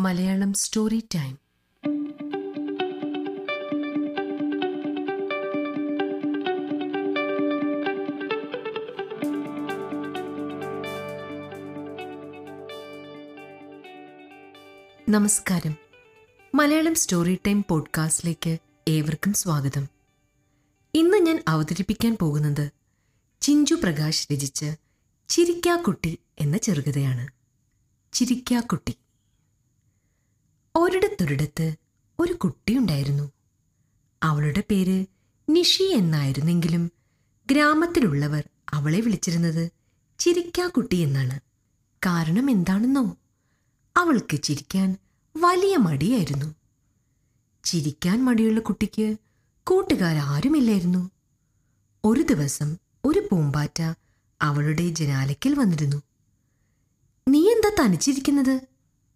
Malayalam story time നമസ്കാരം. Malayalam story time പോഡ്കാസ്റ്റിലേക്ക് ഏവർക്കും സ്വാഗതം. ഇന്ന് ഞാൻ അവതരിപ്പിക്കാൻ പോകുന്നത് ചിഞ്ചു പ്രകാശ് രചിച്ച ചിരിക്കാക്കുട്ടി എന്ന ചെറുകഥയാണ്. ചിരിക്കാക്കുട്ടി. ഒരിടത്തൊരിടത്ത് ഒരു കുട്ടിയുണ്ടായിരുന്നു അവളുടെ പേര് നിഷി എന്നായിരുന്നെങ്കിലും ഗ്രാമത്തിലുള്ളവർ അവളെ വിളിച്ചിരുന്നത് ചിരിക്കാക്കുട്ടി എന്നാണ്. കാരണം എന്താണെന്നോ? അവൾക്ക് ചിരിക്കാൻ വലിയ മടിയായിരുന്നു. ചിരിക്കാൻ മടിയുള്ള കുട്ടിക്ക് കൂട്ടുകാരാരുമില്ലായിരുന്നു. ഒരു ദിവസം ഒരു പൂമ്പാറ്റ അവളുടെ ജനാലയ്ക്കൽ വന്നിരുന്നു. നീ എന്താ തനിച്ചിരിക്കുന്നത്?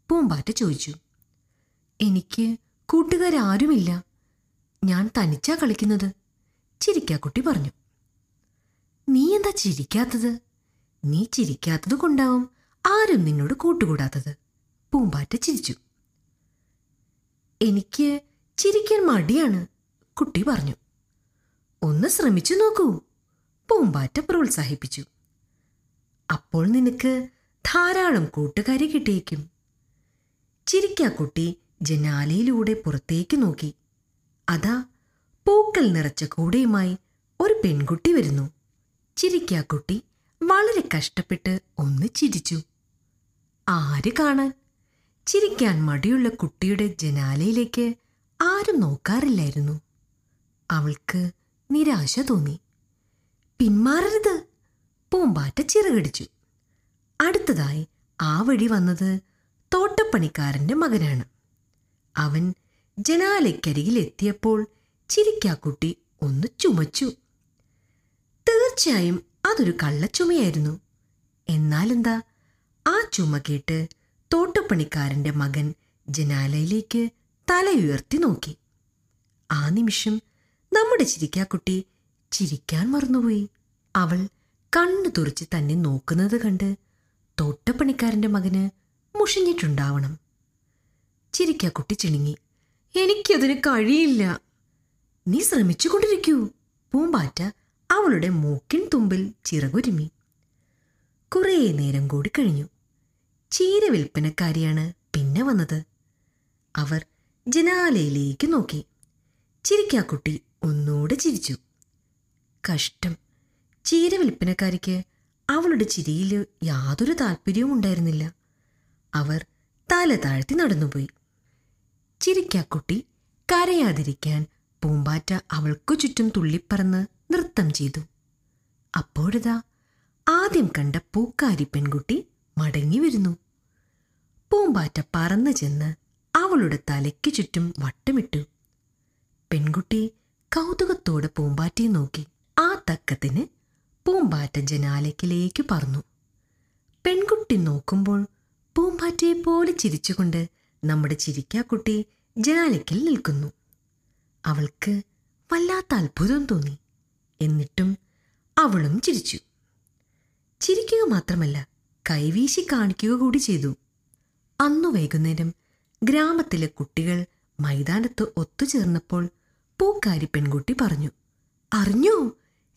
പൂമ്പാറ്റ ചോദിച്ചു. എനിക്ക് കൂട്ടുകാരാരുമില്ല. ഞാൻ തനിച്ചാ കളിക്കുന്നത്. ചിരിക്കാക്കുട്ടി പറഞ്ഞു. നീ എന്താ ചിരിക്കാത്തത്? നീ ചിരിക്കാത്തത് കൊണ്ടാവും ആരും നിന്നോട് കൂട്ടുകൂടാത്തത്. പൂമ്പാറ്റ ചിരിച്ചു. എനിക്ക് ചിരിക്കാൻ മടിയാണ് കുട്ടി പറഞ്ഞു. ഒന്ന് ശ്രമിച്ചു നോക്കൂ. പൂമ്പാറ്റ പ്രോത്സാഹിപ്പിച്ചു. അപ്പോൾ നിനക്ക് ധാരാളം കൂട്ടുകാരി കിട്ടിയേക്കും. ചിരിക്കാക്കുട്ടി ജനാലയിലൂടെ പുറത്തേക്ക് നോക്കി. അതാ പൂക്കൾ നിറച്ച കൂടയുമായി ഒരു പെൺകുട്ടി വരുന്നു. ചിരിക്കാ കുട്ടി വളരെ കഷ്ടപ്പെട്ട് ഒന്ന് ചിരിച്ചു. ആര് കാണാൻ? ചിരിക്കാൻ മടിയുള്ള കുട്ടിയുടെ ജനാലയിലേക്ക് ആരും നോക്കാറില്ലായിരുന്നു. അവൾക്ക് നിരാശ തോന്നി. പിന്മാറരുത്. പൂമ്പാറ്റ ചിറകടിച്ചു. അടുത്തതായി ആ വഴി വന്നത് തോട്ടപ്പണിക്കാരന്റെ മകനാണ്. അവൻ ജനാലയ്ക്കരികിൽ എത്തിയപ്പോൾ ചിരിക്കാക്കുട്ടി ഒന്ന് ചുമച്ചു. തീർച്ചയായും അതൊരു കള്ളച്ചുമയായിരുന്നു. എന്നാലെന്താ? ആ ചുമ കേട്ട് തോട്ടപ്പണിക്കാരന്റെ മകൻ ജനാലയിലേക്ക് തലയുയർത്തി നോക്കി. ആ നിമിഷം നമ്മുടെ ചിരിക്കാക്കുട്ടി ചിരിക്കാൻ മറന്നുപോയി. അവൾ കണ്ണു തുറച്ച് തന്നെ നോക്കുന്നത് കണ്ട് തോട്ടപ്പണിക്കാരന്റെ മകന് മുഷിഞ്ഞിട്ടുണ്ടാവണം. ചിരിക്കാക്കുട്ടി ചിണുങ്ങി. എനിക്കതിന് കഴിയില്ല. നീ ശ്രമിച്ചുകൊണ്ടിരിക്കൂ. പൂമ്പാറ്റ അവളുടെ മൂക്കിൻ തുമ്പിൽ ചിറകുരുമി. കുറേ നേരം കൂടി കഴിഞ്ഞു. ചീര വിൽപ്പനക്കാരിയാണ് പിന്നെ വന്നത്. അവർ ജനാലയിലേക്ക് നോക്കി. ചിരിക്കാക്കുട്ടി ഒന്നുകൂടെ ചിരിച്ചു. കഷ്ടം. ചീര വിൽപ്പനക്കാരിക്ക് അവളുടെ ചിരിയിൽ യാതൊരു താല്പര്യവും ഉണ്ടായിരുന്നില്ല അവർ തല താഴ്ത്തി നടന്നുപോയി. ചിരിക്കാക്കുട്ടി കരയാതിരിക്കാൻ പൂമ്പാറ്റ അവൾക്കു ചുറ്റും തുള്ളിപ്പറന്ന് നൃത്തം ചെയ്തു. അപ്പോഴതാ ആദ്യം കണ്ട പൂക്കാരി പെൺകുട്ടി മടങ്ങി വരുന്നു. പൂമ്പാറ്റ പറന്നു ചെന്ന് അവളുടെ തലയ്ക്ക് ചുറ്റും വട്ടമിട്ടു. പെൺകുട്ടി കൗതുകത്തോടെ പൂമ്പാറ്റയെ നോക്കി. ആ തക്കത്തിന് പൂമ്പാറ്റ ജനാലയ്ക്കിലേക്ക് പറന്നു. പെൺകുട്ടി നോക്കുമ്പോൾ പൂമ്പാറ്റയെ പോലെ ചിരിച്ചുകൊണ്ട് നമ്മുടെ ചിരിക്കാക്കുട്ടി ജനാലയ്ക്കൽ നിൽക്കുന്നു. അവൾക്ക് വല്ലാത്ത അത്ഭുതം തോന്നി. എന്നിട്ടും അവളും ചിരിച്ചു. ചിരിക്കുക മാത്രമല്ല കൈവീശി കാണിക്കുക കൂടി ചെയ്തു. അന്നു വൈകുന്നേരം ഗ്രാമത്തിലെ കുട്ടികൾ മൈതാനത്ത് ഒത്തുചേർന്നപ്പോൾ പൂക്കാരി പെൺകുട്ടി പറഞ്ഞു അറിഞ്ഞോ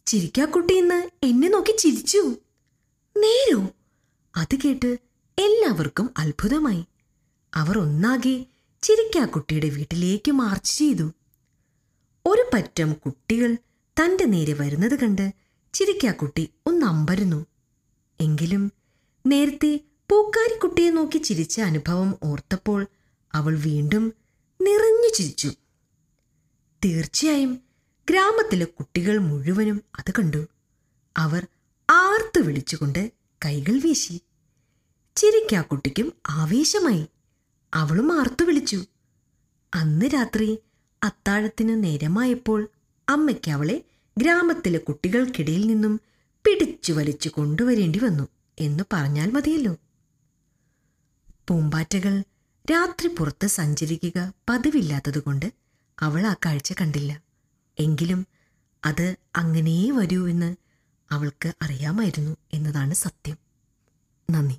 ചിരിക്കാക്കുട്ടി ഇന്ന് എന്നെ നോക്കി ചിരിച്ചു. നേരോ? അത് കേട്ട് എല്ലാവർക്കും അത്ഭുതമായി. അവർ ഒന്നാകെ ചിരിക്കാക്കുട്ടിയുടെ വീട്ടിലേക്ക് മാർച്ച് ചെയ്തു. ഒരു പറ്റം കുട്ടികൾ തന്റെ നേരെ വരുന്നത് കണ്ട് ചിരിക്കാക്കുട്ടി ഒന്ന് അമ്പരുന്നു. എങ്കിലും നേരത്തെ പൂക്കാരിക്കുട്ടിയെ നോക്കി ചിരിച്ച അനുഭവം ഓർത്തപ്പോൾ അവൾ വീണ്ടും നിറഞ്ഞു ചിരിച്ചു. തീർച്ചയായും ഗ്രാമത്തിലെ കുട്ടികൾ മുഴുവനും അത് കണ്ടു. അവർ ആർത്തു വിളിച്ചുകൊണ്ട് കൈകൾ വീശി. ചിരിക്കാക്കുട്ടിക്കും ആവേശമായി. അവളും ആർത്തു വിളിച്ചു. അന്ന് രാത്രി അത്താഴത്തിന് നേരമായപ്പോൾ അമ്മയ്ക്ക് അവളെ ഗ്രാമത്തിലെ കുട്ടികൾക്കിടയിൽ നിന്നും പിടിച്ചു വലിച്ചു കൊണ്ടുവരേണ്ടി വന്നു എന്ന് പറഞ്ഞാൽ മതിയല്ലോ. പൂമ്പാറ്റകൾ രാത്രി പുറത്ത് സഞ്ചരിക്കുക പതിവില്ലാത്തതുകൊണ്ട് അവൾ ആ കാഴ്ച കണ്ടില്ല. എങ്കിലും അത് അങ്ങനേ വരൂ എന്ന് അവൾക്ക് അറിയാമായിരുന്നു എന്നതാണ് സത്യം. നന്ദി.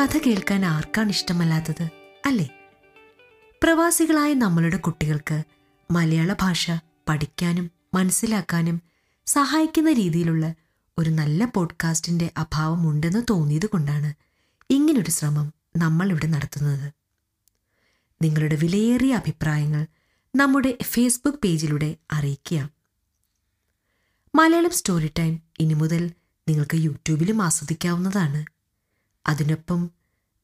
കഥ കേൾക്കാൻ ആർക്കാണ് ഇഷ്ടമല്ലാത്തത് അല്ലേ? പ്രവാസികളായ നമ്മളുടെ കുട്ടികൾക്ക് മലയാള ഭാഷ പഠിക്കാനും മനസ്സിലാക്കാനും സഹായിക്കുന്ന രീതിയിലുള്ള ഒരു നല്ല പോഡ്കാസ്റ്റിന്റെ അഭാവം ഉണ്ടെന്ന് തോന്നിയത് കൊണ്ടാണ് ഇങ്ങനൊരു ശ്രമം നമ്മൾ ഇവിടെ നടത്തുന്നത്. നിങ്ങളുടെ വിലയേറിയ അഭിപ്രായങ്ങൾ നമ്മുടെ ഫേസ്ബുക്ക് പേജിലൂടെ അറിയിക്കുക മലയാളം സ്റ്റോറി ടൈം ഇനി മുതൽ നിങ്ങൾക്ക് യൂട്യൂബിലും ആസ്വദിക്കാവുന്നതാണ്. അതിനൊപ്പം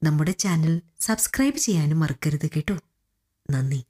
നമ്മുടെ ചാനൽ സബ്സ്ക്രൈബ് ചെയ്യാനും മറക്കരുത് കേട്ടോ. നന്ദി.